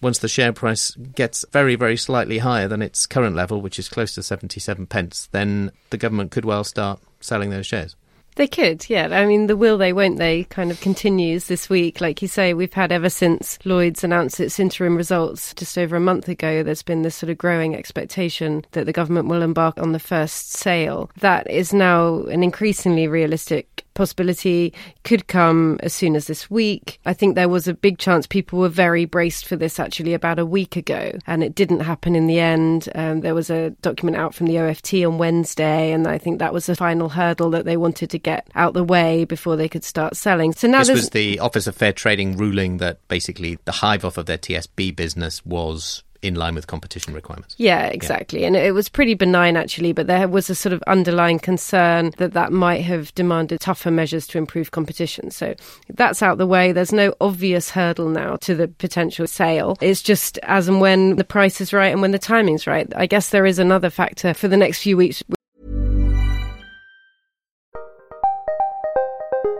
once the share price gets very, very slightly higher than its current level, which is close to 77 pence, then the government could well start selling those shares. They could, yeah. I mean, the will they, won't they kind of continues this week. Like you say, we've had ever since Lloyds announced its interim results just over a month ago, there's been this sort of growing expectation that the government will embark on the first sale. That is now an increasingly realistic possibility could come as soon as this week. I think there was a big chance people were very braced for this actually about a week ago, and it didn't happen in the end. Um, there was a document out from the OFT on Wednesday, and I think that was the final hurdle that they wanted to get out the way before they could start selling. So now this there's was the Office of Fair Trading ruling that basically the hive off of their TSB business was in line with competition requirements. Yeah, exactly. And it was pretty benign actually, but there was a sort of underlying concern that that might have demanded tougher measures to improve competition. So that's out the way. There's no obvious hurdle now to the potential sale. It's just as and when the price is right and when the timing's right. I guess there is another factor for the next few weeks.